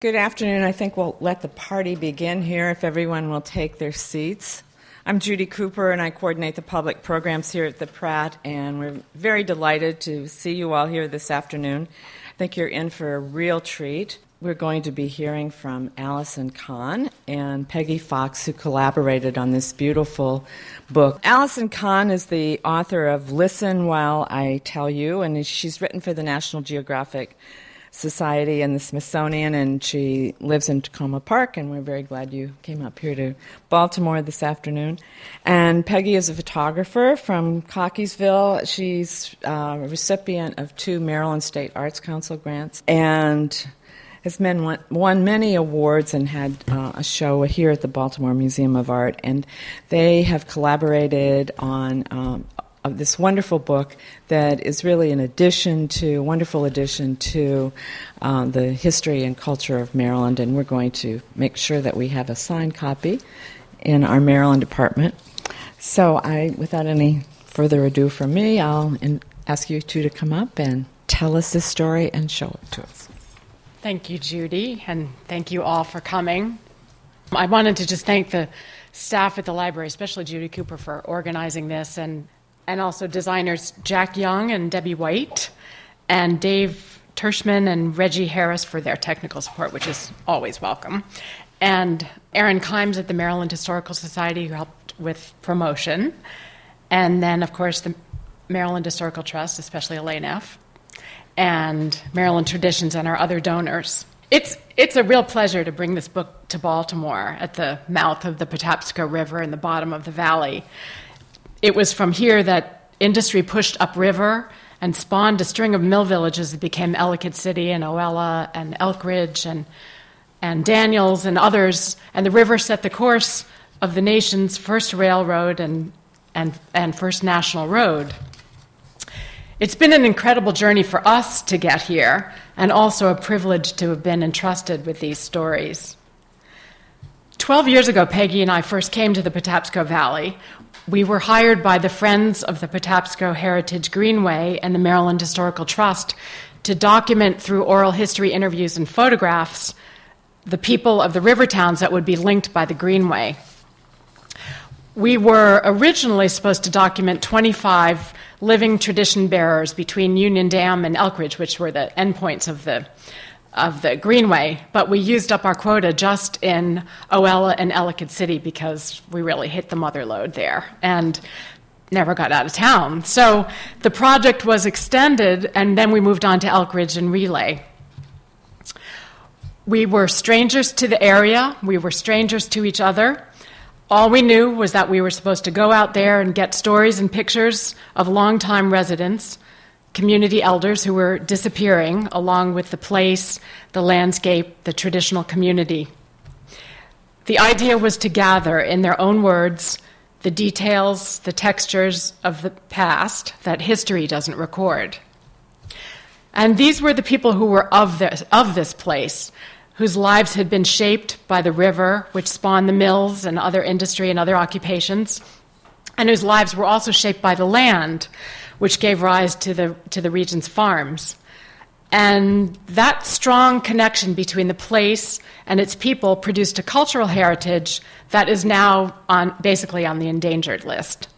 Good afternoon. I think we'll let the party begin here if everyone will take their seats. I'm Judy Cooper, and I coordinate the public programs here at the Pratt, and we're very delighted to see you all here this afternoon. I think you're in for a real treat. We're going to be hearing from Allison Kahn and Peggy Fox, who collaborated on this beautiful book. Allison Kahn is the author of Listen While I Tell You, and she's written for the National Geographic Society and the Smithsonian, and she lives in Takoma Park, and we're very glad you came up here to Baltimore this afternoon. And Peggy is a photographer from Cockeysville. She's uh, a recipient of two Maryland State Arts Council grants, and has been won, won many awards and had uh, a show here at the Baltimore Museum of Art. And they have collaborated on um, this wonderful book that is really an addition to, wonderful addition to uh, the history and culture of Maryland. And we're going to make sure that we have a signed copy in our Maryland department. So, I, without any further ado from me, I'll in, ask you two to come up and tell us this story and show it to us. Thank you, Judy, and thank you all for coming. I wanted to just thank the staff at the library, especially Judy Cooper, for organizing this and and also designers Jack Young and Debbie White, and Dave Tershman and Reggie Harris for their technical support, which is always welcome, and Aaron Kimes at the Maryland Historical Society, who helped with promotion, and then, of course, the Maryland Historical Trust, especially Elaine F., and Maryland Traditions and our other donors. It's, it's a real pleasure to bring this book to Baltimore at the mouth of the Patapsco River in the bottom of the valley it was from here that industry pushed upriver and spawned a string of mill villages that became Ellicott City and Oella and Elkridge and, and Daniels and others. And the river set the course of the nation's first railroad and, and, and first national road. It's been an incredible journey for us to get here, and also a privilege to have been entrusted with these stories. Twelve years ago, Peggy and I first came to the Patapsco Valley we were hired by the Friends of the Patapsco Heritage Greenway and the Maryland Historical Trust to document through oral history interviews and photographs the people of the river towns that would be linked by the Greenway. We were originally supposed to document 25 living tradition bearers between Union Dam and Elkridge, which were the endpoints of the of the Greenway, but we used up our quota just in Oella and Ellicott City because we really hit the mother lode there and never got out of town. So the project was extended, and then we moved on to Elkridge and Relay. We were strangers to the area, we were strangers to each other. All we knew was that we were supposed to go out there and get stories and pictures of longtime residents community elders who were disappearing, along with the place, the landscape, the traditional community. The idea was to gather, in their own words, the details, the textures of the past that history doesn't record. And these were the people who were of this, of this place, whose lives had been shaped by the river, which spawned the mills and other industry and other occupations, and whose lives were also shaped by the land, which gave rise to the, to the region's farms. And that strong connection between the place and its people produced a cultural heritage that is now on, basically on the endangered list.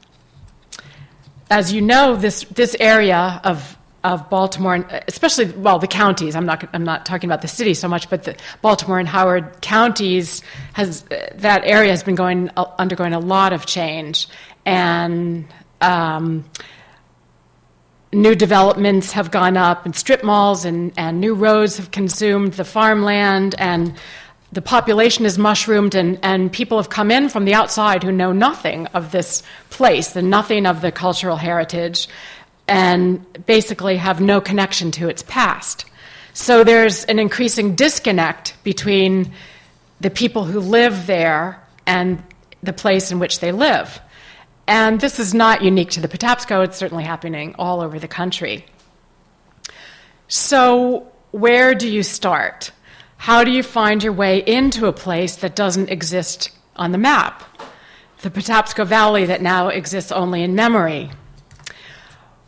As you know, this, this area of, of Baltimore, uh, especially, well, the counties, I'm not, I'm not talking about the city so much, but the Baltimore and Howard counties, has, uh, that area has been going, uh, undergoing a lot of change. And um, new developments have gone up, and strip malls and, and new roads have consumed the farmland, and the population is mushroomed, and, and people have come in from the outside who know nothing of this place and nothing of the cultural heritage, and basically have no connection to its past. So there's an increasing disconnect between the people who live there and the place in which they live. And this is not unique to the Patapsco, it's certainly happening all over the country. So, where do you start? How do you find your way into a place that doesn't exist on the map? The Patapsco Valley that now exists only in memory.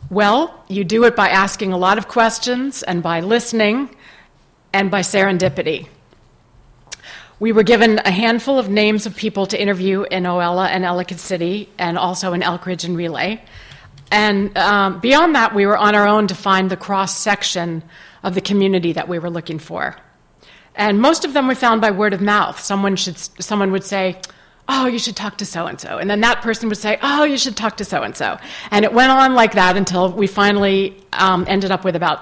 Well, you do it by asking a lot of questions and by listening and by serendipity. We were given a handful of names of people to interview in Oella and Ellicott City, and also in Elkridge and Relay. And um, beyond that, we were on our own to find the cross section of the community that we were looking for. And most of them were found by word of mouth. Someone, should, someone would say, Oh, you should talk to so and so. And then that person would say, Oh, you should talk to so and so. And it went on like that until we finally um, ended up with about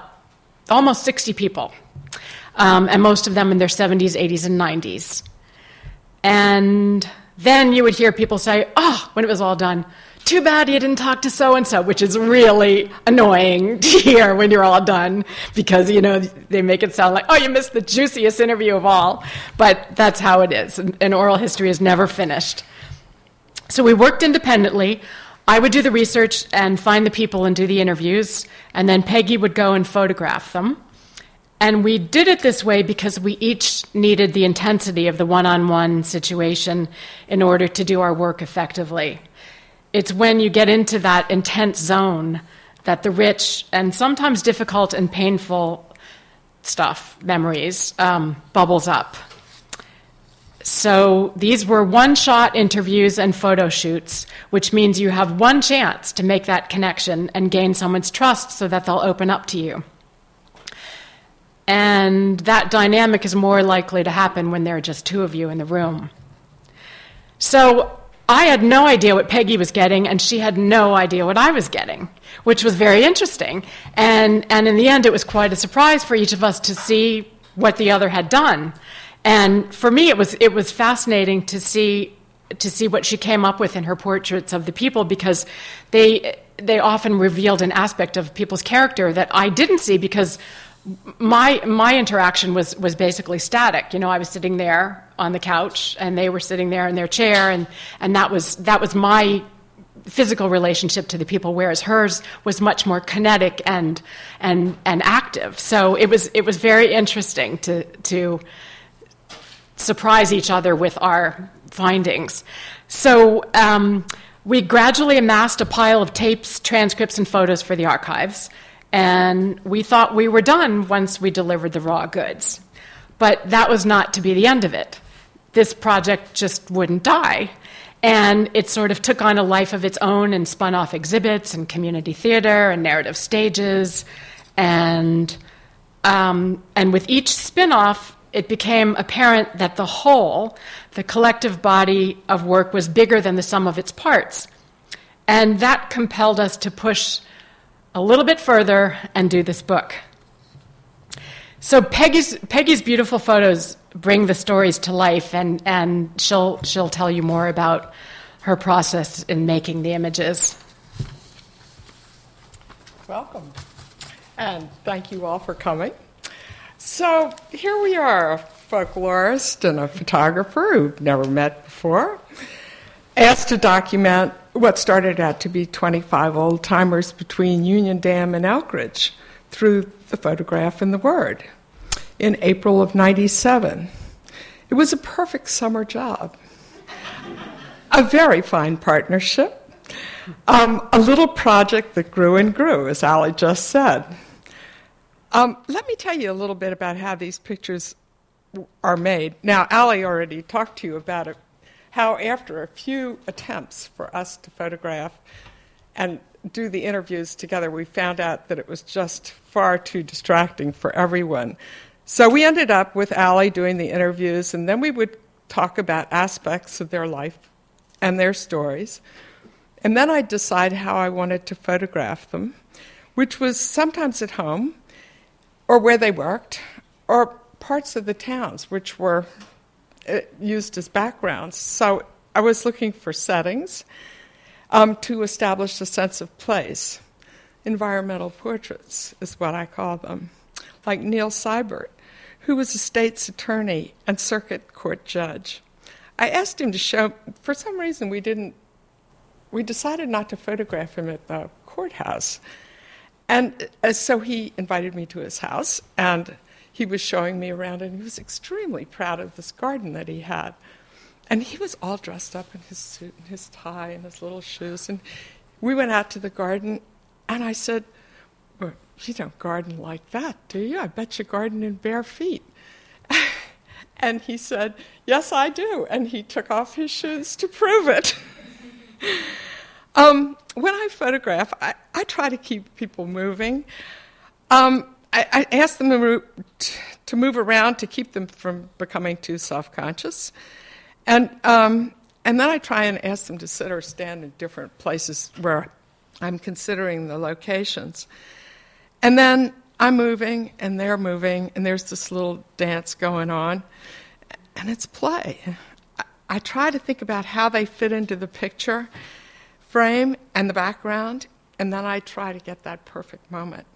almost 60 people, um, and most of them in their 70s, 80s, and 90s. And then you would hear people say, Oh, when it was all done, too bad you didn't talk to so and so, which is really annoying to hear when you're all done because, you know, they make it sound like, oh, you missed the juiciest interview of all. But that's how it is. And oral history is never finished. So we worked independently. I would do the research and find the people and do the interviews, and then Peggy would go and photograph them. And we did it this way because we each needed the intensity of the one on one situation in order to do our work effectively it's when you get into that intense zone that the rich and sometimes difficult and painful stuff, memories, um, bubbles up. So these were one shot interviews and photo shoots, which means you have one chance to make that connection and gain someone's trust so that they'll open up to you. And that dynamic is more likely to happen when there are just two of you in the room. So I had no idea what Peggy was getting, and she had no idea what I was getting, which was very interesting. And, and in the end, it was quite a surprise for each of us to see what the other had done. And for me, it was, it was fascinating to see, to see what she came up with in her portraits of the people because they, they often revealed an aspect of people's character that I didn't see because my my interaction was was basically static. You know, I was sitting there on the couch, and they were sitting there in their chair, and and that was that was my physical relationship to the people, whereas hers was much more kinetic and and and active. So it was it was very interesting to to surprise each other with our findings. So. Um, we gradually amassed a pile of tapes, transcripts, and photos for the archives. And we thought we were done once we delivered the raw goods. But that was not to be the end of it. This project just wouldn't die. And it sort of took on a life of its own and spun off exhibits and community theater and narrative stages. And, um, and with each spin off, it became apparent that the whole, the collective body of work, was bigger than the sum of its parts. And that compelled us to push a little bit further and do this book. So Peggy's, Peggy's beautiful photos bring the stories to life, and, and she'll, she'll tell you more about her process in making the images. Welcome, and thank you all for coming. So here we are, a folklorist and a photographer who've never met before, asked to document what started out to be 25 old timers between Union Dam and Elkridge through the photograph and the word in April of 97. It was a perfect summer job, a very fine partnership, um, a little project that grew and grew, as Ali just said. Um, let me tell you a little bit about how these pictures are made. Now, Ali already talked to you about it how, after a few attempts for us to photograph and do the interviews together, we found out that it was just far too distracting for everyone. So we ended up with Allie doing the interviews, and then we would talk about aspects of their life and their stories. And then I'd decide how I wanted to photograph them, which was sometimes at home or where they worked or parts of the towns, which were used as backgrounds. So I was looking for settings um, to establish a sense of place. Environmental portraits is what I call them. Like Neil Seibert, who was a state's attorney and circuit court judge. I asked him to show, for some reason, we didn't, we decided not to photograph him at the courthouse. And uh, so he invited me to his house, and he was showing me around, and he was extremely proud of this garden that he had. And he was all dressed up in his suit and his tie and his little shoes. And we went out to the garden, and I said, well, You don't garden like that, do you? I bet you garden in bare feet. And he said, Yes, I do. And he took off his shoes to prove it. um, when I photograph, I, I, try to keep people moving. Um, I, I, ask them to move, to move, around to keep them from becoming too self conscious. And, um, and then I try and ask them to sit or stand in different places where I'm considering the locations. And then I'm moving and they're moving, and there's this little dance going on, and it's play. I, I try to think about how they fit into the picture frame and the background, and then I try to get that perfect moment.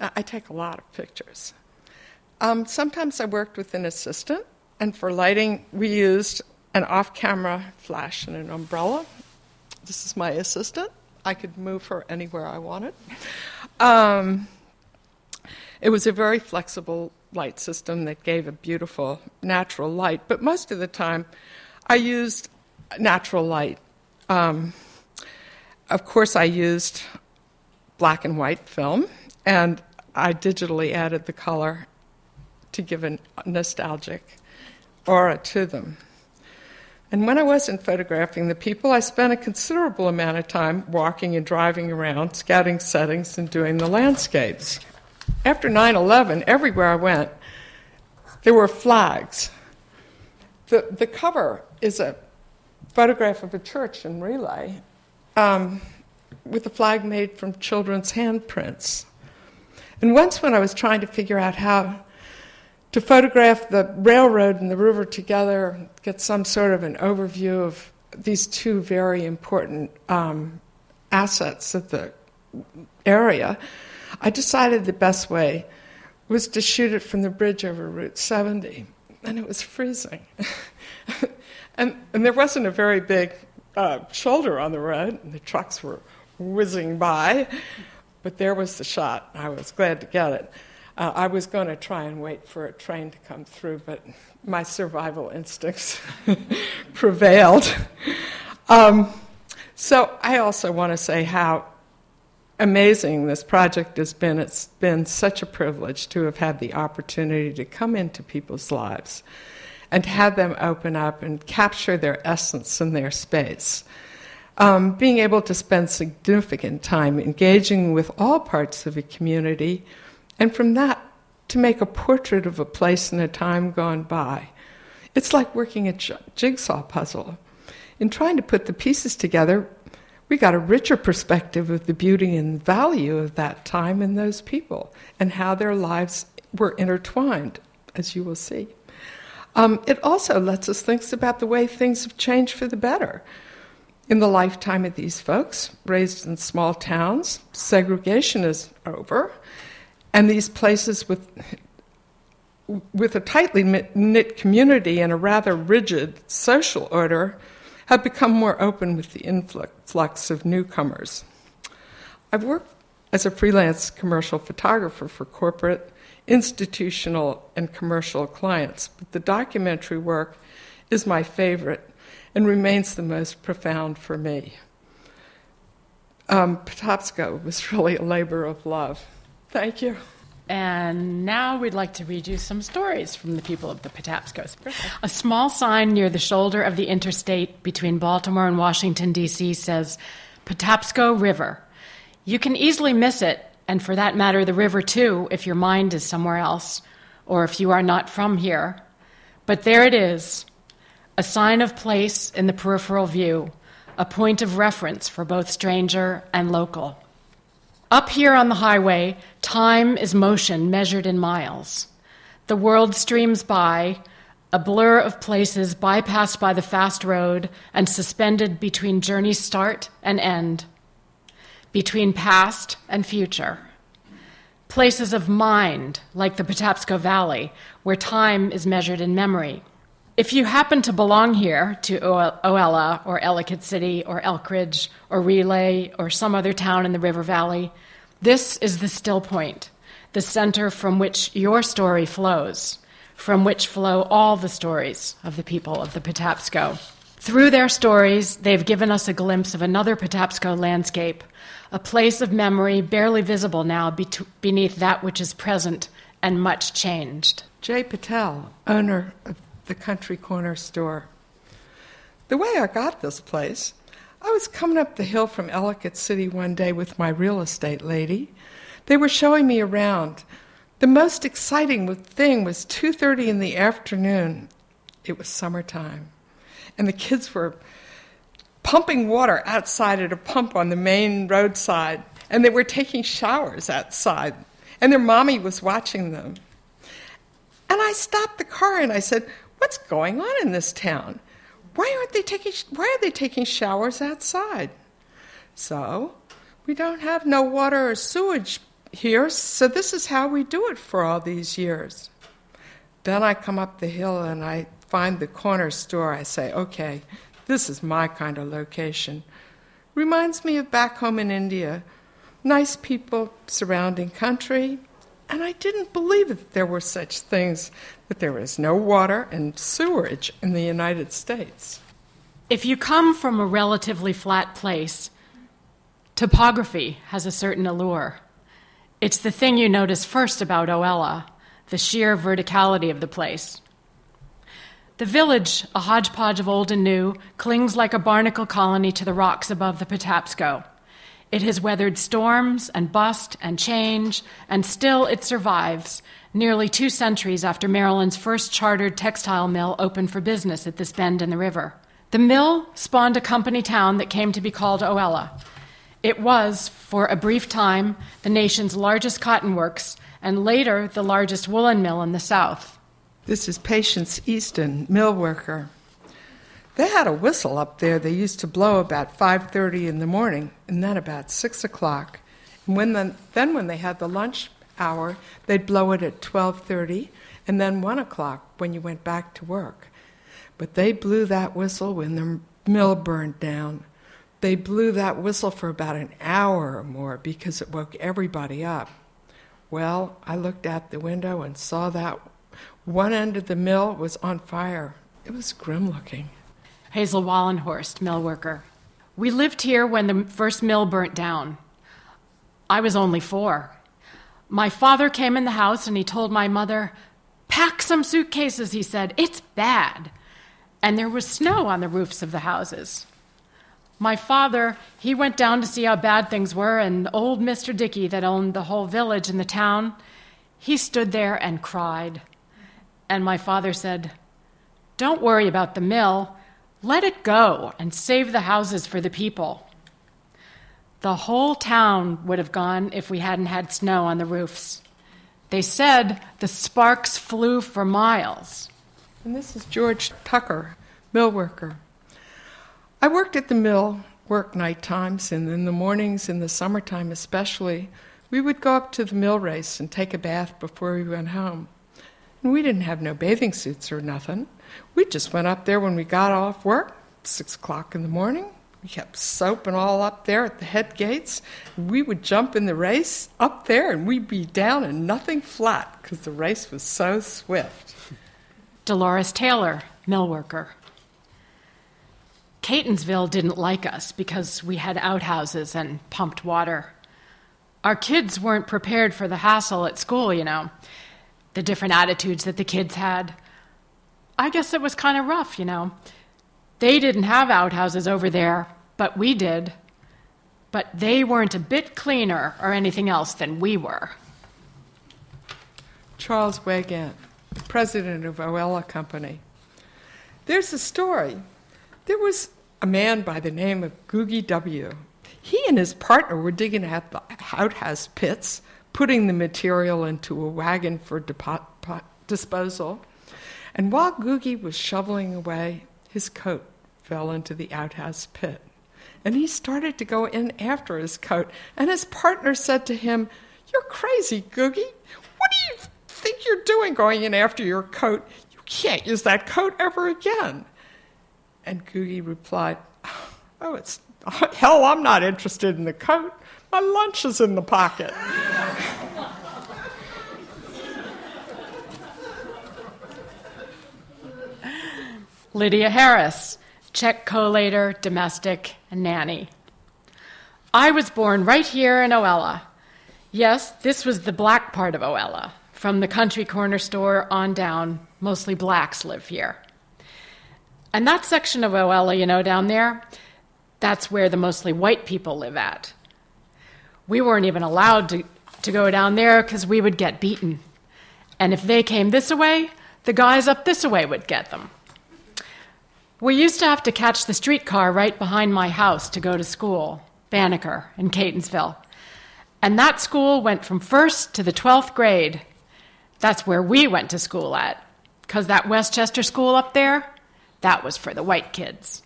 I take a lot of pictures. Um, sometimes I worked with an assistant, and for lighting, we used an off camera flash and an umbrella. This is my assistant. I could move her anywhere I wanted. Um, it was a very flexible light system that gave a beautiful natural light, but most of the time I used natural light. Um, of course, I used black and white film, and I digitally added the color to give a nostalgic aura to them. And when I wasn't photographing the people, I spent a considerable amount of time walking and driving around, scouting settings, and doing the landscapes after 9 11, everywhere I went, there were flags. The, the cover is a photograph of a church in Relay um, with a flag made from children's handprints. And once, when I was trying to figure out how to photograph the railroad and the river together, get some sort of an overview of these two very important um, assets of the area, I decided the best way was to shoot it from the bridge over Route 70, and it was freezing. and, and there wasn't a very big uh, shoulder on the road, and the trucks were whizzing by, but there was the shot. I was glad to get it. Uh, I was going to try and wait for a train to come through, but my survival instincts prevailed. Um, so I also want to say how amazing this project has been. It's been such a privilege to have had the opportunity to come into people's lives and have them open up and capture their essence in their space. Um, being able to spend significant time engaging with all parts of a community, and from that, to make a portrait of a place and a time gone by. It's like working a jigsaw puzzle. In trying to put the pieces together, we got a richer perspective of the beauty and value of that time and those people and how their lives were intertwined, as you will see. Um, it also lets us think about the way things have changed for the better. In the lifetime of these folks, raised in small towns, segregation is over, and these places with with a tightly knit community and a rather rigid social order have become more open with the influx of newcomers. I've worked as a freelance commercial photographer for corporate, institutional, and commercial clients, but the documentary work is my favorite and remains the most profound for me. Um, Patapsco was really a labor of love. Thank you. And now we'd like to read you some stories from the people of the Patapscos. A small sign near the shoulder of the interstate between Baltimore and Washington, D.C. says Patapsco River. You can easily miss it, and for that matter, the river too, if your mind is somewhere else, or if you are not from here. But there it is, a sign of place in the peripheral view, a point of reference for both stranger and local. Up here on the highway, time is motion measured in miles. The world streams by, a blur of places bypassed by the fast road and suspended between journey start and end, between past and future. Places of mind, like the Patapsco Valley, where time is measured in memory. If you happen to belong here to Oella or Ellicott City or Elkridge or Relay or some other town in the River Valley, this is the still point, the center from which your story flows, from which flow all the stories of the people of the Patapsco. Through their stories, they've given us a glimpse of another Patapsco landscape, a place of memory barely visible now beneath that which is present and much changed. Jay Patel, owner of the country corner store. The way I got this place, I was coming up the hill from Ellicott City one day with my real estate lady. They were showing me around. The most exciting thing was 2:30 in the afternoon. It was summertime, and the kids were pumping water outside at a pump on the main roadside, and they were taking showers outside, and their mommy was watching them. And I stopped the car and I said, "What's going on in this town? Why aren't they taking why are they taking showers outside?" So, we don't have no water or sewage here, so this is how we do it for all these years. Then I come up the hill and I find the corner store. I say, okay, this is my kind of location. Reminds me of back home in India. Nice people, surrounding country. And I didn't believe that there were such things, that there is no water and sewerage in the United States. If you come from a relatively flat place, topography has a certain allure. It's the thing you notice first about Oella, the sheer verticality of the place. The village, a hodgepodge of old and new, clings like a barnacle colony to the rocks above the Patapsco. It has weathered storms and bust and change, and still it survives, nearly two centuries after Maryland's first chartered textile mill opened for business at this bend in the river. The mill spawned a company town that came to be called Oella. It was, for a brief time, the nation's largest cotton works and later the largest woolen mill in the South. This is Patience Easton, mill worker. They had a whistle up there they used to blow about 5.30 in the morning and then about 6 o'clock. And when the, then when they had the lunch hour, they'd blow it at 12.30 and then 1 o'clock when you went back to work. But they blew that whistle when the mill burned down. They blew that whistle for about an hour or more because it woke everybody up. Well, I looked out the window and saw that one end of the mill was on fire. It was grim looking. Hazel Wallenhorst, mill worker. We lived here when the first mill burnt down. I was only four. My father came in the house and he told my mother, Pack some suitcases, he said. It's bad. And there was snow on the roofs of the houses. My father, he went down to see how bad things were, and old Mr. Dickey, that owned the whole village and the town, he stood there and cried. And my father said, Don't worry about the mill. Let it go and save the houses for the people. The whole town would have gone if we hadn't had snow on the roofs. They said the sparks flew for miles. And this is George Tucker, mill worker. I worked at the mill, work night times, and in the mornings, in the summertime especially, we would go up to the mill race and take a bath before we went home. And we didn't have no bathing suits or nothing. We just went up there when we got off work, six o'clock in the morning. We kept soap and all up there at the head gates. We would jump in the race up there, and we'd be down and nothing flat because the race was so swift. Dolores Taylor, mill worker. Catonsville didn't like us because we had outhouses and pumped water. Our kids weren't prepared for the hassle at school, you know, the different attitudes that the kids had. I guess it was kind of rough, you know. They didn't have outhouses over there, but we did. But they weren't a bit cleaner or anything else than we were. Charles Wagandt, president of Oella Company. There's a story there was a man by the name of Googie W. He and his partner were digging at the outhouse pits, putting the material into a wagon for depo- disposal. And while Googie was shoveling away, his coat fell into the outhouse pit. And he started to go in after his coat. And his partner said to him, You're crazy, Googie. What do you think you're doing going in after your coat? You can't use that coat ever again. And Googie replied, Oh, it's hell, I'm not interested in the coat. My lunch is in the pocket. Lydia Harris, check collator, domestic, and nanny. I was born right here in Oella. Yes, this was the black part of Oella from the country corner store on down, mostly blacks live here. And that section of Oella, you know, down there, that's where the mostly white people live at. We weren't even allowed to, to go down there because we would get beaten. And if they came this way, the guys up this way would get them. We used to have to catch the streetcar right behind my house to go to school, Banneker in Catonsville. And that school went from first to the 12th grade. That's where we went to school at. Because that Westchester school up there, that was for the white kids.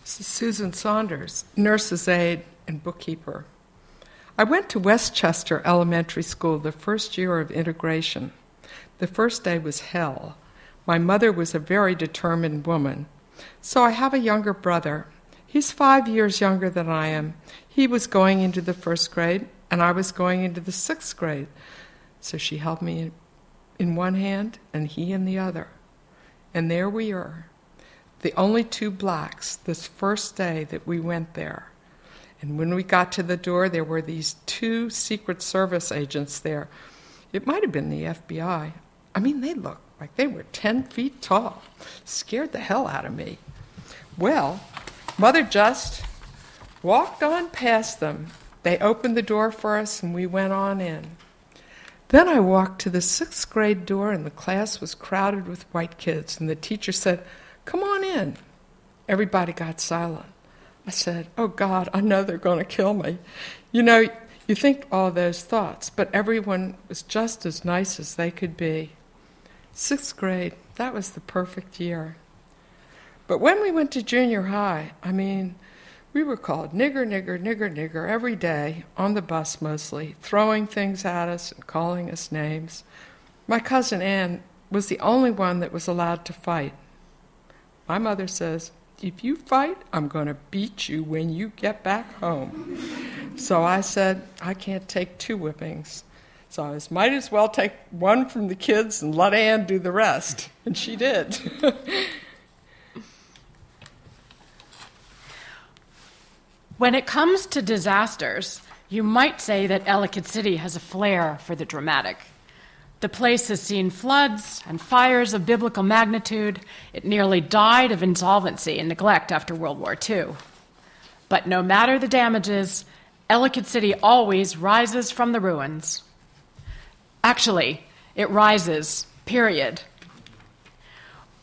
This is Susan Saunders, nurse's aide and bookkeeper. I went to Westchester Elementary School the first year of integration. The first day was hell. My mother was a very determined woman. So I have a younger brother. He's five years younger than I am. He was going into the first grade, and I was going into the sixth grade. So she held me in one hand and he in the other. And there we are, the only two blacks this first day that we went there. And when we got to the door, there were these two Secret Service agents there. It might have been the FBI. I mean, they looked like they were 10 feet tall. Scared the hell out of me. Well, Mother just walked on past them. They opened the door for us and we went on in. Then I walked to the sixth grade door and the class was crowded with white kids. And the teacher said, Come on in. Everybody got silent. I said, Oh God, I know they're going to kill me. You know, you think all those thoughts, but everyone was just as nice as they could be. Sixth grade, that was the perfect year. But when we went to junior high, I mean, we were called nigger, nigger, nigger, nigger every day, on the bus mostly, throwing things at us and calling us names. My cousin Ann was the only one that was allowed to fight. My mother says, If you fight, I'm going to beat you when you get back home. so I said, I can't take two whippings. So I was, might as well take one from the kids and let Ann do the rest. And she did. when it comes to disasters, you might say that Ellicott City has a flair for the dramatic. The place has seen floods and fires of biblical magnitude. It nearly died of insolvency and neglect after World War II. But no matter the damages, Ellicott City always rises from the ruins. Actually, it rises, period.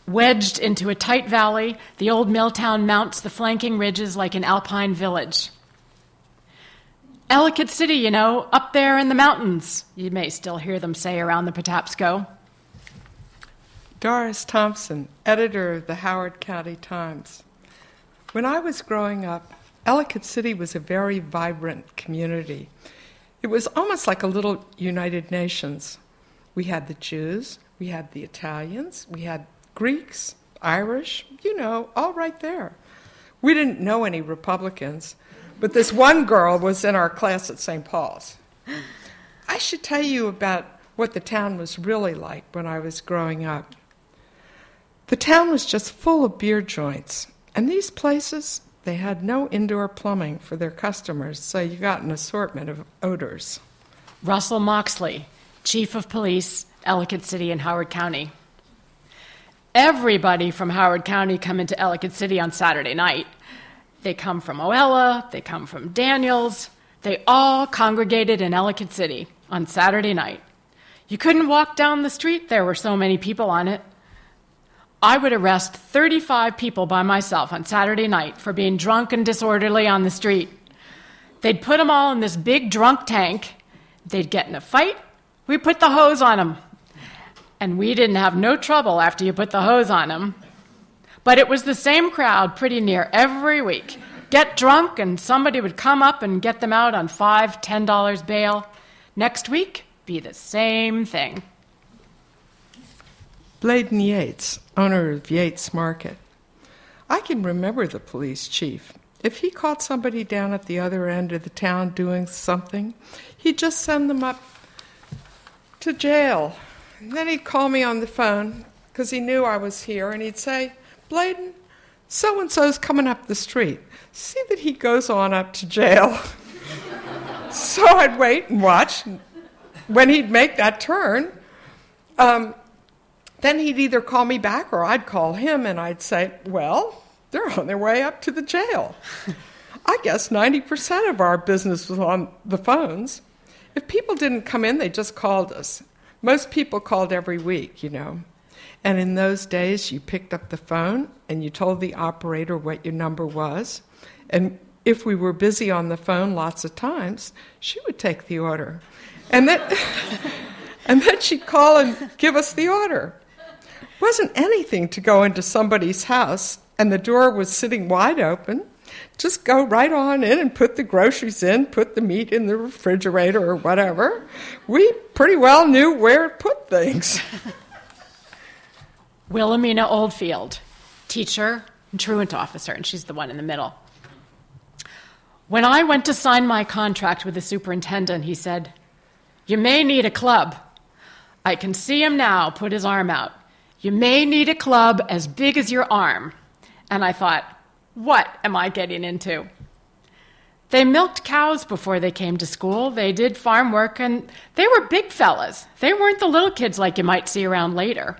Wedged into a tight valley, the old mill town mounts the flanking ridges like an alpine village. Ellicott City, you know, up there in the mountains, you may still hear them say around the Patapsco. Doris Thompson, editor of the Howard County Times. When I was growing up, Ellicott City was a very vibrant community. It was almost like a little United Nations. We had the Jews, we had the Italians, we had Greeks, Irish, you know, all right there. We didn't know any Republicans, but this one girl was in our class at St. Paul's. I should tell you about what the town was really like when I was growing up. The town was just full of beer joints, and these places they had no indoor plumbing for their customers, so you got an assortment of odors. Russell Moxley, Chief of Police, Ellicott City and Howard County. Everybody from Howard County come into Ellicott City on Saturday night. They come from Oella, they come from Daniels. They all congregated in Ellicott City on Saturday night. You couldn't walk down the street, there were so many people on it. I would arrest 35 people by myself on Saturday night for being drunk and disorderly on the street. They'd put them all in this big drunk tank. They'd get in a fight. We put the hose on them. And we didn't have no trouble after you put the hose on them. But it was the same crowd pretty near every week. Get drunk, and somebody would come up and get them out on five, ten dollars bail. Next week, be the same thing. Bladen Yates, owner of Yates Market. I can remember the police chief. If he caught somebody down at the other end of the town doing something, he'd just send them up to jail. And then he'd call me on the phone because he knew I was here, and he'd say, Bladen, so and so's coming up the street. See that he goes on up to jail. so I'd wait and watch. when he'd make that turn, um, then he'd either call me back or I'd call him and I'd say, Well, they're on their way up to the jail. I guess 90% of our business was on the phones. If people didn't come in, they just called us. Most people called every week, you know. And in those days, you picked up the phone and you told the operator what your number was. And if we were busy on the phone lots of times, she would take the order. And then, and then she'd call and give us the order. It wasn't anything to go into somebody's house and the door was sitting wide open just go right on in and put the groceries in, put the meat in the refrigerator or whatever. We pretty well knew where to put things. Wilhelmina Oldfield, teacher and truant officer, and she's the one in the middle. When I went to sign my contract with the superintendent, he said, You may need a club. I can see him now put his arm out. You may need a club as big as your arm. And I thought, what am I getting into? They milked cows before they came to school. They did farm work, and they were big fellas. They weren't the little kids like you might see around later.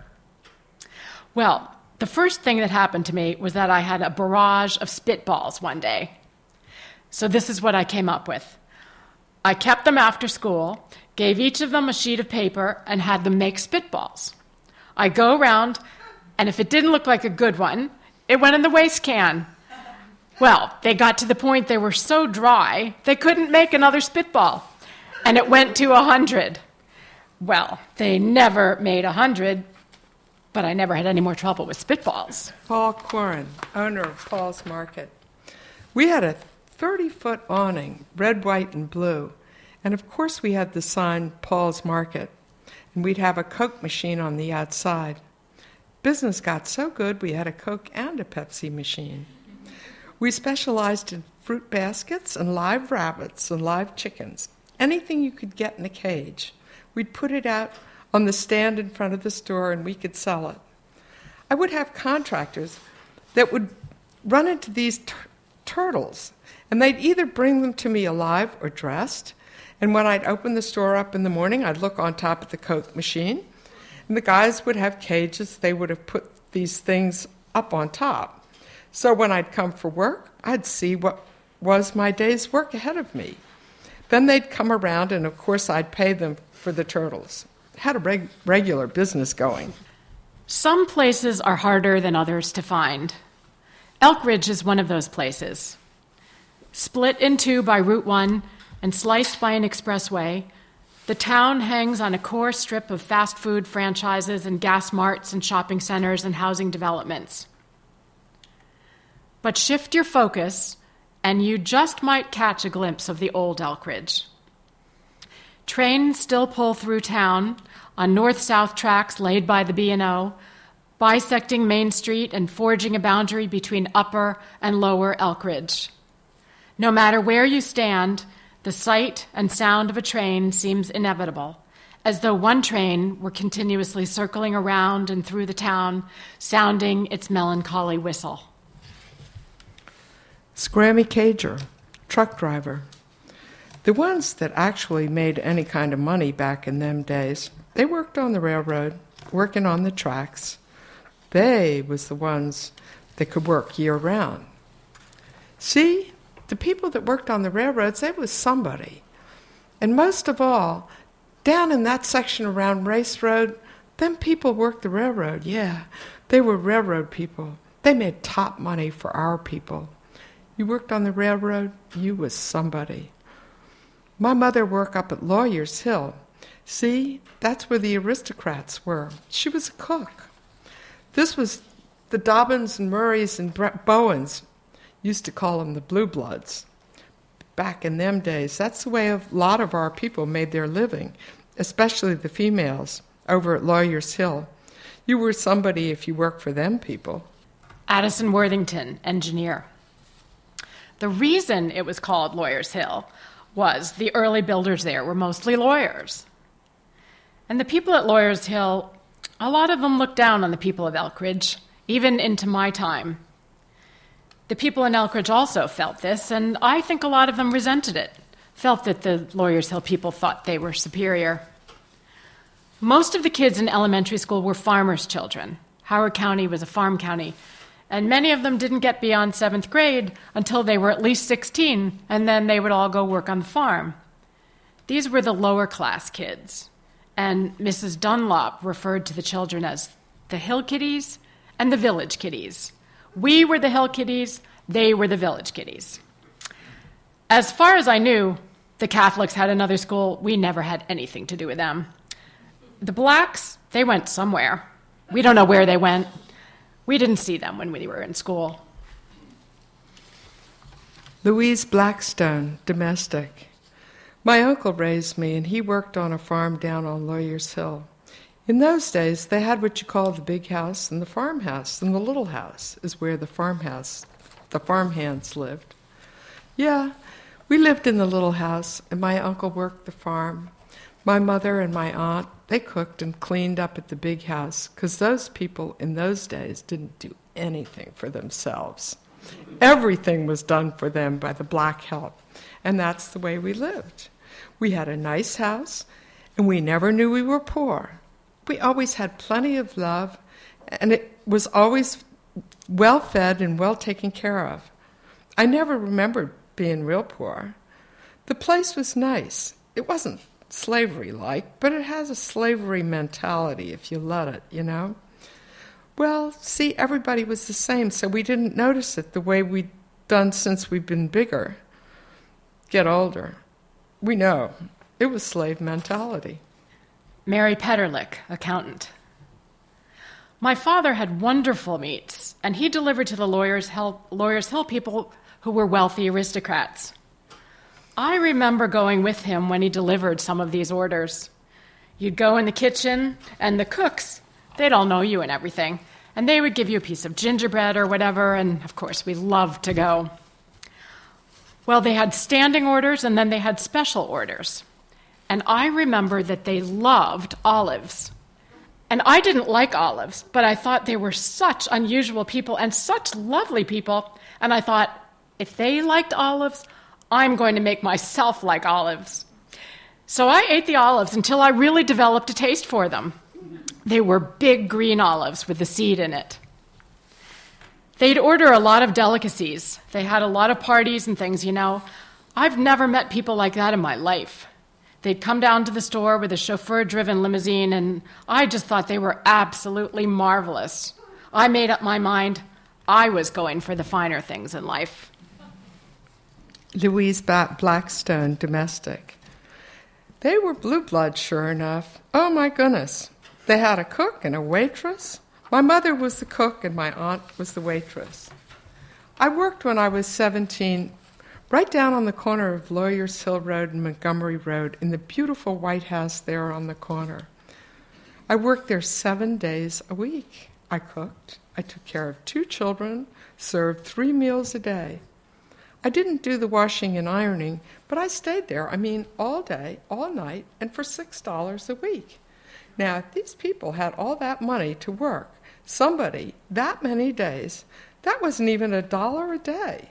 Well, the first thing that happened to me was that I had a barrage of spitballs one day. So this is what I came up with. I kept them after school, gave each of them a sheet of paper, and had them make spitballs. I go around, and if it didn't look like a good one, it went in the waste can. Well, they got to the point they were so dry, they couldn't make another spitball. And it went to a 100. Well, they never made a 100, but I never had any more trouble with spitballs. Paul Corin, owner of Paul's Market. We had a 30 foot awning, red, white, and blue. And of course, we had the sign Paul's Market. And we'd have a Coke machine on the outside. Business got so good, we had a Coke and a Pepsi machine. We specialized in fruit baskets and live rabbits and live chickens, anything you could get in a cage. We'd put it out on the stand in front of the store and we could sell it. I would have contractors that would run into these t- turtles and they'd either bring them to me alive or dressed. And when I'd open the store up in the morning, I'd look on top of the Coke machine, and the guys would have cages. They would have put these things up on top. So when I'd come for work, I'd see what was my day's work ahead of me. Then they'd come around, and of course, I'd pay them for the turtles. Had a reg- regular business going. Some places are harder than others to find. Elkridge is one of those places. Split in two by Route 1 and sliced by an expressway, the town hangs on a core strip of fast food franchises and gas marts and shopping centers and housing developments. But shift your focus, and you just might catch a glimpse of the old Elkridge. Trains still pull through town on north-south tracks laid by the B&O, bisecting Main Street and forging a boundary between upper and lower Elkridge. No matter where you stand, the sight and sound of a train seems inevitable, as though one train were continuously circling around and through the town, sounding its melancholy whistle. Scrammy Cager, truck driver. The ones that actually made any kind of money back in them days, they worked on the railroad, working on the tracks. They was the ones that could work year round. See, the people that worked on the railroads, they was somebody. And most of all, down in that section around Race Road, them people worked the railroad, yeah. They were railroad people. They made top money for our people. You worked on the railroad, you was somebody. My mother worked up at Lawyer's Hill. See, that's where the aristocrats were. She was a cook. This was the Dobbins and Murrays and Bowens. Used to call them the Blue Bloods. Back in them days, that's the way a lot of our people made their living, especially the females over at Lawyer's Hill. You were somebody if you worked for them people. Addison Worthington, engineer. The reason it was called Lawyers Hill was the early builders there were mostly lawyers. And the people at Lawyers Hill, a lot of them looked down on the people of Elkridge, even into my time. The people in Elkridge also felt this, and I think a lot of them resented it, felt that the Lawyers Hill people thought they were superior. Most of the kids in elementary school were farmers' children. Howard County was a farm county. And many of them didn't get beyond seventh grade until they were at least 16, and then they would all go work on the farm. These were the lower class kids. And Mrs. Dunlop referred to the children as the hill kiddies and the village kiddies. We were the hill kiddies, they were the village kiddies. As far as I knew, the Catholics had another school. We never had anything to do with them. The blacks, they went somewhere. We don't know where they went. We didn't see them when we were in school. Louise Blackstone, domestic. My uncle raised me, and he worked on a farm down on Lawyer's Hill. In those days, they had what you call the big house and the farmhouse, and the little house is where the farmhouse, the farmhands lived. Yeah, we lived in the little house, and my uncle worked the farm. My mother and my aunt, they cooked and cleaned up at the big house, because those people in those days didn't do anything for themselves. Everything was done for them by the black help, and that's the way we lived. We had a nice house, and we never knew we were poor. We always had plenty of love, and it was always well fed and well taken care of. I never remembered being real poor. The place was nice. It wasn't slavery like, but it has a slavery mentality if you let it, you know? Well, see, everybody was the same, so we didn't notice it the way we'd done since we've been bigger, get older. We know it was slave mentality. Mary Petterlick, accountant. My father had wonderful meats, and he delivered to the Lawyers Hill, Lawyers Hill people who were wealthy aristocrats. I remember going with him when he delivered some of these orders. You'd go in the kitchen, and the cooks, they'd all know you and everything, and they would give you a piece of gingerbread or whatever, and of course, we loved to go. Well, they had standing orders, and then they had special orders. And I remember that they loved olives. And I didn't like olives, but I thought they were such unusual people and such lovely people. And I thought, if they liked olives, I'm going to make myself like olives. So I ate the olives until I really developed a taste for them. They were big green olives with the seed in it. They'd order a lot of delicacies. They had a lot of parties and things, you know. I've never met people like that in my life. They'd come down to the store with a chauffeur driven limousine, and I just thought they were absolutely marvelous. I made up my mind I was going for the finer things in life. Louise Blackstone, domestic. They were blue blood, sure enough. Oh my goodness. They had a cook and a waitress. My mother was the cook, and my aunt was the waitress. I worked when I was 17 right down on the corner of Lawyers Hill Road and Montgomery Road in the beautiful White House there on the corner. I worked there seven days a week. I cooked, I took care of two children, served three meals a day. I didn't do the washing and ironing, but I stayed there, I mean, all day, all night, and for $6 a week. Now, if these people had all that money to work, somebody, that many days, that wasn't even a dollar a day.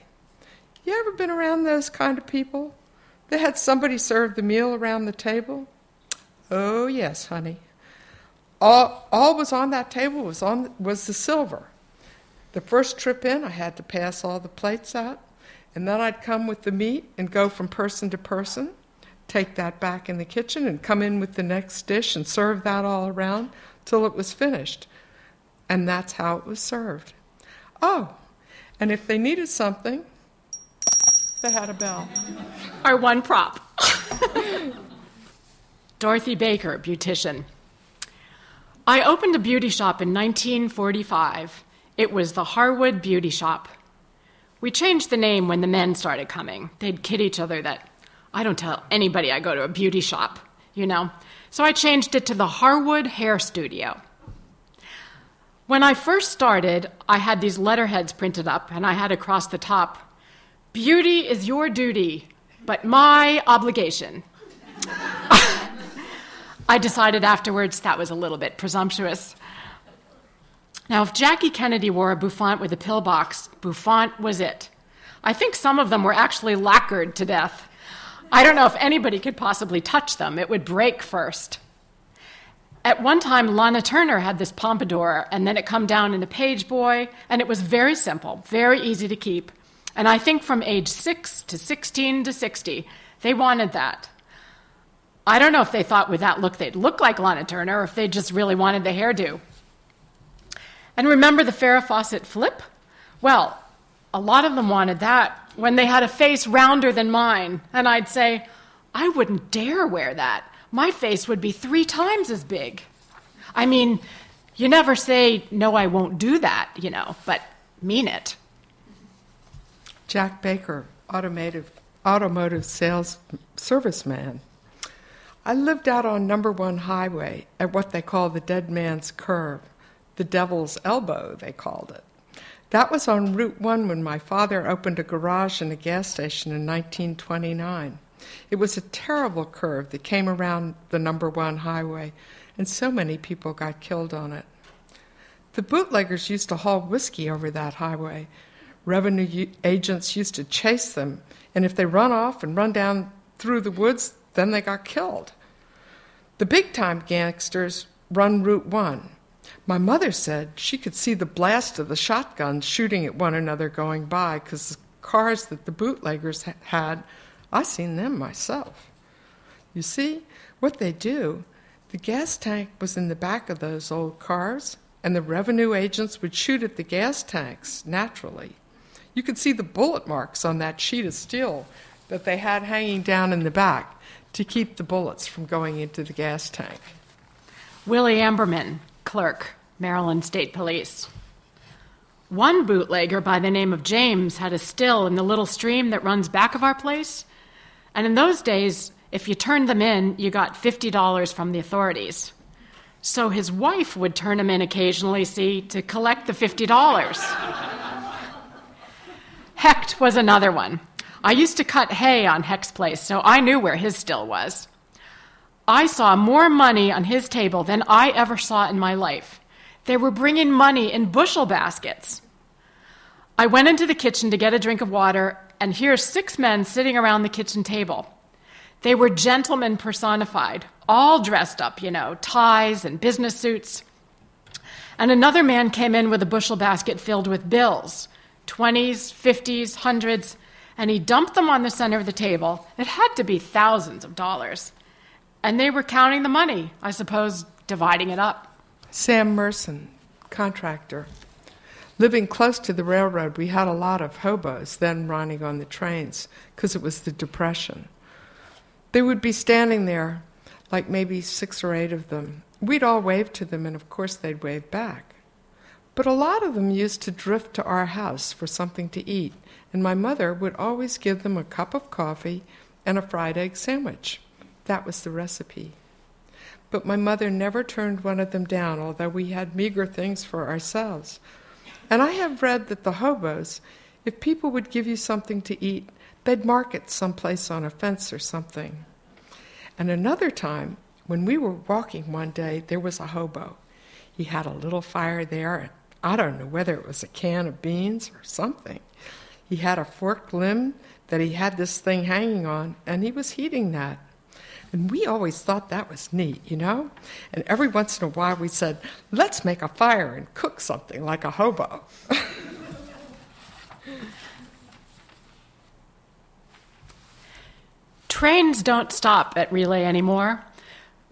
You ever been around those kind of people? They had somebody serve the meal around the table? Oh, yes, honey. All, all was on that table was, on, was the silver. The first trip in, I had to pass all the plates out, and then I'd come with the meat and go from person to person, take that back in the kitchen, and come in with the next dish and serve that all around till it was finished. And that's how it was served. Oh, and if they needed something, they had a bell. Our one prop. Dorothy Baker, beautician. I opened a beauty shop in 1945. It was the Harwood Beauty Shop. We changed the name when the men started coming. They'd kid each other that I don't tell anybody I go to a beauty shop, you know. So I changed it to the Harwood Hair Studio. When I first started, I had these letterheads printed up, and I had across the top Beauty is your duty, but my obligation. I decided afterwards that was a little bit presumptuous. Now, if Jackie Kennedy wore a bouffant with a pillbox, bouffant was it. I think some of them were actually lacquered to death. I don't know if anybody could possibly touch them, it would break first. At one time, Lana Turner had this pompadour, and then it come down in a page boy, and it was very simple, very easy to keep. And I think from age 6 to 16 to 60, they wanted that. I don't know if they thought with that look they'd look like Lana Turner or if they just really wanted the hairdo. And remember the Farrah Fawcett flip? Well, a lot of them wanted that when they had a face rounder than mine. And I'd say, I wouldn't dare wear that. My face would be three times as big. I mean, you never say, no, I won't do that, you know, but mean it. Jack Baker, automotive, automotive sales serviceman. I lived out on number one highway at what they call the dead man's curve, the devil's elbow, they called it. That was on Route 1 when my father opened a garage and a gas station in 1929. It was a terrible curve that came around the number one highway, and so many people got killed on it. The bootleggers used to haul whiskey over that highway. Revenue agents used to chase them, and if they run off and run down through the woods, then they got killed. The big time gangsters run Route 1. My mother said she could see the blast of the shotguns shooting at one another going by because the cars that the bootleggers had, I seen them myself. You see, what they do, the gas tank was in the back of those old cars, and the revenue agents would shoot at the gas tanks naturally. You could see the bullet marks on that sheet of steel that they had hanging down in the back to keep the bullets from going into the gas tank. Willie Amberman, clerk, Maryland State Police. One bootlegger by the name of James had a still in the little stream that runs back of our place. And in those days, if you turned them in, you got $50 from the authorities. So his wife would turn him in occasionally, see, to collect the $50. Hecht was another one. I used to cut hay on Hecht's place, so I knew where his still was. I saw more money on his table than I ever saw in my life. They were bringing money in bushel baskets. I went into the kitchen to get a drink of water, and here six men sitting around the kitchen table. They were gentlemen personified, all dressed up, you know, ties and business suits. And another man came in with a bushel basket filled with bills 20s, 50s, hundreds and he dumped them on the center of the table. It had to be thousands of dollars. And they were counting the money, I suppose, dividing it up. Sam Merson, contractor. Living close to the railroad, we had a lot of hobos then running on the trains because it was the Depression. They would be standing there, like maybe six or eight of them. We'd all wave to them, and of course they'd wave back. But a lot of them used to drift to our house for something to eat, and my mother would always give them a cup of coffee and a fried egg sandwich. That was the recipe. But my mother never turned one of them down, although we had meager things for ourselves. And I have read that the hobos, if people would give you something to eat, they'd mark it someplace on a fence or something. And another time, when we were walking one day, there was a hobo. He had a little fire there, and I don't know whether it was a can of beans or something. He had a forked limb that he had this thing hanging on, and he was heating that. And we always thought that was neat, you know? And every once in a while we said, let's make a fire and cook something like a hobo. Trains don't stop at Relay anymore,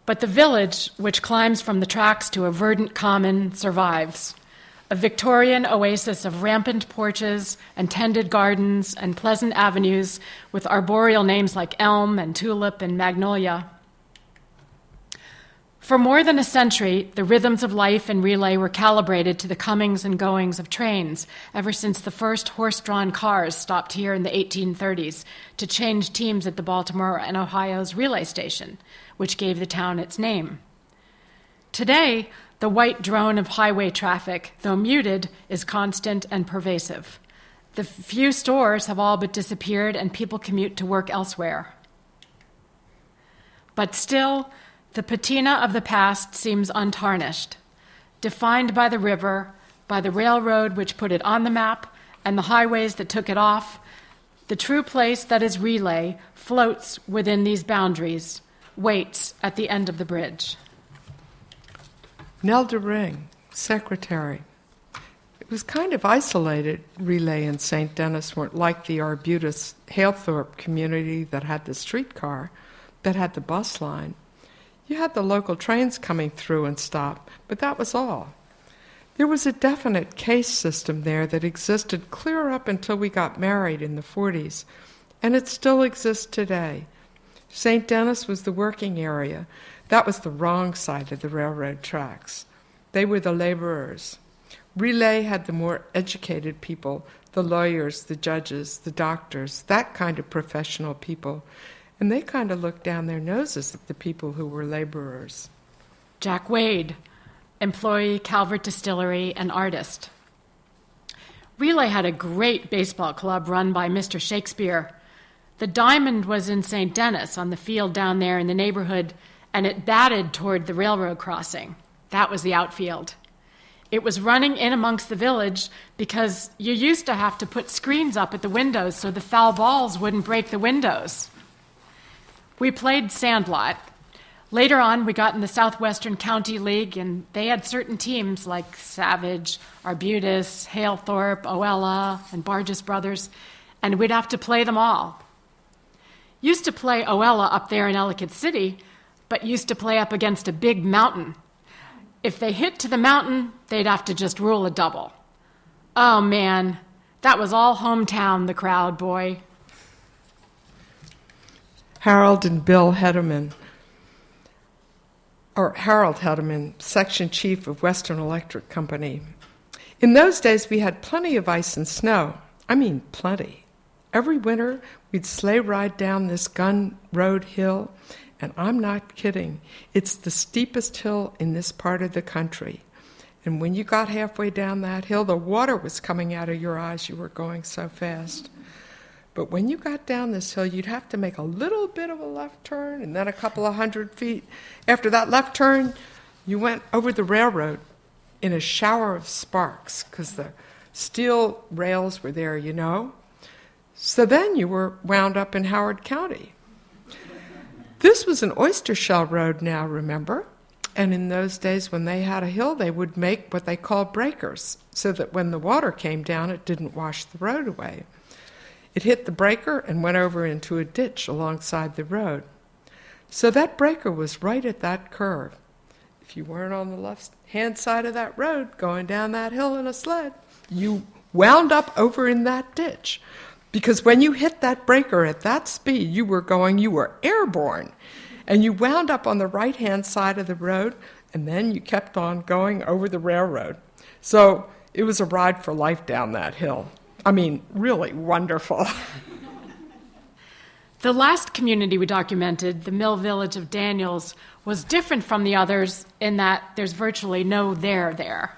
but the village, which climbs from the tracks to a verdant common, survives a Victorian oasis of rampant porches and tended gardens and pleasant avenues with arboreal names like elm and tulip and magnolia. For more than a century, the rhythms of life in Relay were calibrated to the comings and goings of trains ever since the first horse drawn cars stopped here in the 1830s to change teams at the Baltimore and Ohio's relay station, which gave the town its name. Today, the white drone of highway traffic, though muted, is constant and pervasive. The few stores have all but disappeared, and people commute to work elsewhere. But still, the patina of the past seems untarnished, defined by the river, by the railroad which put it on the map, and the highways that took it off. The true place that is Relay floats within these boundaries, waits at the end of the bridge. Nelda Ring, secretary. It was kind of isolated. Relay and St. Denis weren't like the Arbutus Halethorpe community that had the streetcar, that had the bus line. You had the local trains coming through and stop, but that was all. There was a definite case system there that existed clear up until we got married in the 40s, and it still exists today. St. Denis was the working area. That was the wrong side of the railroad tracks. They were the laborers. Relay had the more educated people, the lawyers, the judges, the doctors, that kind of professional people. And they kind of looked down their noses at the people who were laborers. Jack Wade, employee, Calvert Distillery, and artist. Relay had a great baseball club run by Mr. Shakespeare. The diamond was in St. Denis on the field down there in the neighborhood, and it batted toward the railroad crossing. That was the outfield. It was running in amongst the village because you used to have to put screens up at the windows so the foul balls wouldn't break the windows. We played Sandlot. Later on, we got in the Southwestern County League, and they had certain teams like Savage, Arbutus, Halethorpe, Oella, and Barges Brothers, and we'd have to play them all. Used to play Oella up there in Ellicott City, but used to play up against a big mountain if they hit to the mountain, they'd have to just rule a double. Oh man, that was all hometown, the crowd, boy. Harold and Bill Hedeman, or Harold Hedeman, section chief of Western Electric Company. In those days, we had plenty of ice and snow. I mean, plenty. Every winter, we'd sleigh ride down this gun road hill and I'm not kidding. It's the steepest hill in this part of the country. And when you got halfway down that hill, the water was coming out of your eyes. You were going so fast. But when you got down this hill, you'd have to make a little bit of a left turn and then a couple of hundred feet. After that left turn, you went over the railroad in a shower of sparks because the steel rails were there, you know. So then you were wound up in Howard County. This was an oyster shell road now, remember? And in those days, when they had a hill, they would make what they called breakers so that when the water came down, it didn't wash the road away. It hit the breaker and went over into a ditch alongside the road. So that breaker was right at that curve. If you weren't on the left hand side of that road going down that hill in a sled, you wound up over in that ditch. Because when you hit that breaker at that speed, you were going, you were airborne. And you wound up on the right hand side of the road, and then you kept on going over the railroad. So it was a ride for life down that hill. I mean, really wonderful. The last community we documented, the mill village of Daniels, was different from the others in that there's virtually no there there.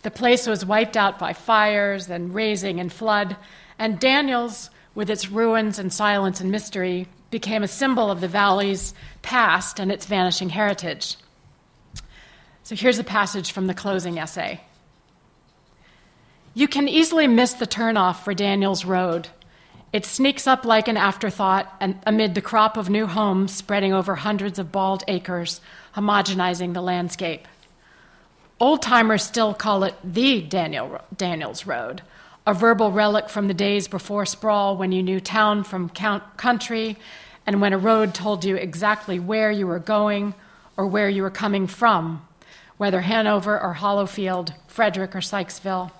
The place was wiped out by fires and razing and flood, and Daniels, with its ruins and silence and mystery, became a symbol of the valley's past and its vanishing heritage. So here's a passage from the closing essay. You can easily miss the turnoff for Daniels Road. It sneaks up like an afterthought and amid the crop of new homes spreading over hundreds of bald acres, homogenizing the landscape. Old timers still call it the Daniel, Daniels Road, a verbal relic from the days before sprawl when you knew town from country and when a road told you exactly where you were going or where you were coming from, whether Hanover or Hollofield, Frederick or Sykesville.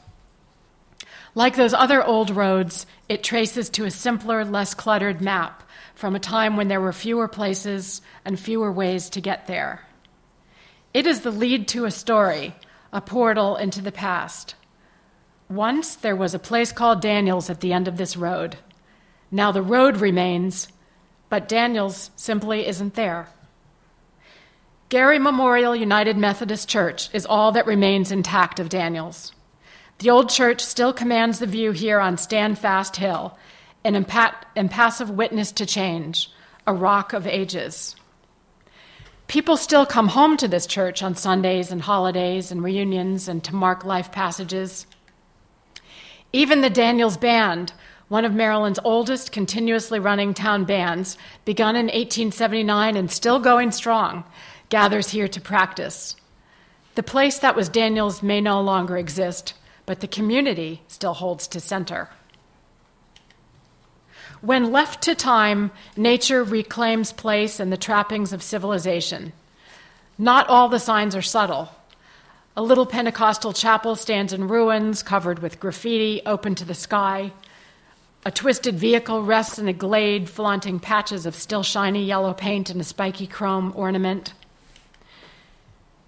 Like those other old roads, it traces to a simpler, less cluttered map from a time when there were fewer places and fewer ways to get there. It is the lead to a story, a portal into the past. Once there was a place called Daniels at the end of this road. Now the road remains, but Daniels simply isn't there. Gary Memorial United Methodist Church is all that remains intact of Daniels. The old church still commands the view here on Standfast Hill, an impassive witness to change, a rock of ages. People still come home to this church on Sundays and holidays and reunions and to mark life passages. Even the Daniels Band, one of Maryland's oldest continuously running town bands, begun in 1879 and still going strong, gathers here to practice. The place that was Daniel's may no longer exist, but the community still holds to center. When left to time, nature reclaims place in the trappings of civilization. Not all the signs are subtle. A little Pentecostal chapel stands in ruins, covered with graffiti, open to the sky. A twisted vehicle rests in a glade, flaunting patches of still shiny yellow paint and a spiky chrome ornament.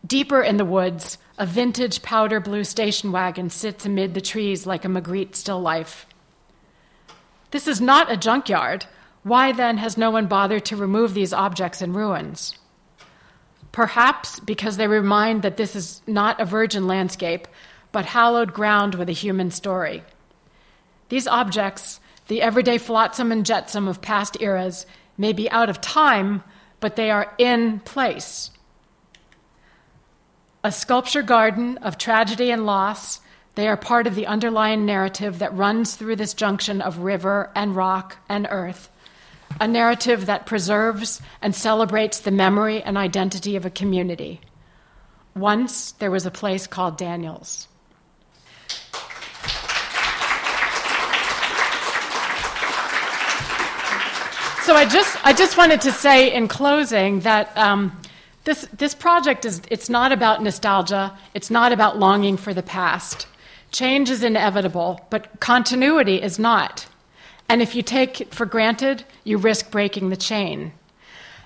Deeper in the woods, a vintage powder blue station wagon sits amid the trees like a Magritte still life. This is not a junkyard. Why then has no one bothered to remove these objects in ruins? Perhaps because they remind that this is not a virgin landscape, but hallowed ground with a human story. These objects, the everyday flotsam and jetsam of past eras, may be out of time, but they are in place. A sculpture garden of tragedy and loss, they are part of the underlying narrative that runs through this junction of river and rock and earth a narrative that preserves and celebrates the memory and identity of a community. Once there was a place called Daniels. So I just, I just wanted to say in closing that um, this, this project is it's not about nostalgia, it's not about longing for the past. Change is inevitable, but continuity is not. And if you take it for granted, you risk breaking the chain.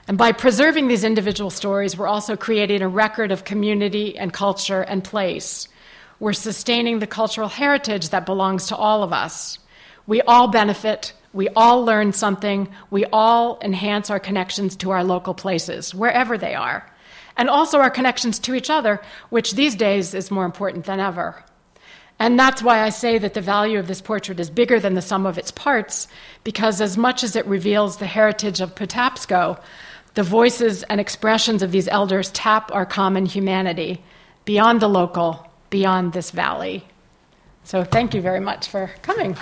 And by preserving these individual stories, we're also creating a record of community and culture and place. We're sustaining the cultural heritage that belongs to all of us. We all benefit, we all learn something, we all enhance our connections to our local places, wherever they are, and also our connections to each other, which these days is more important than ever. And that's why I say that the value of this portrait is bigger than the sum of its parts, because as much as it reveals the heritage of Patapsco, the voices and expressions of these elders tap our common humanity beyond the local, beyond this valley. So thank you very much for coming.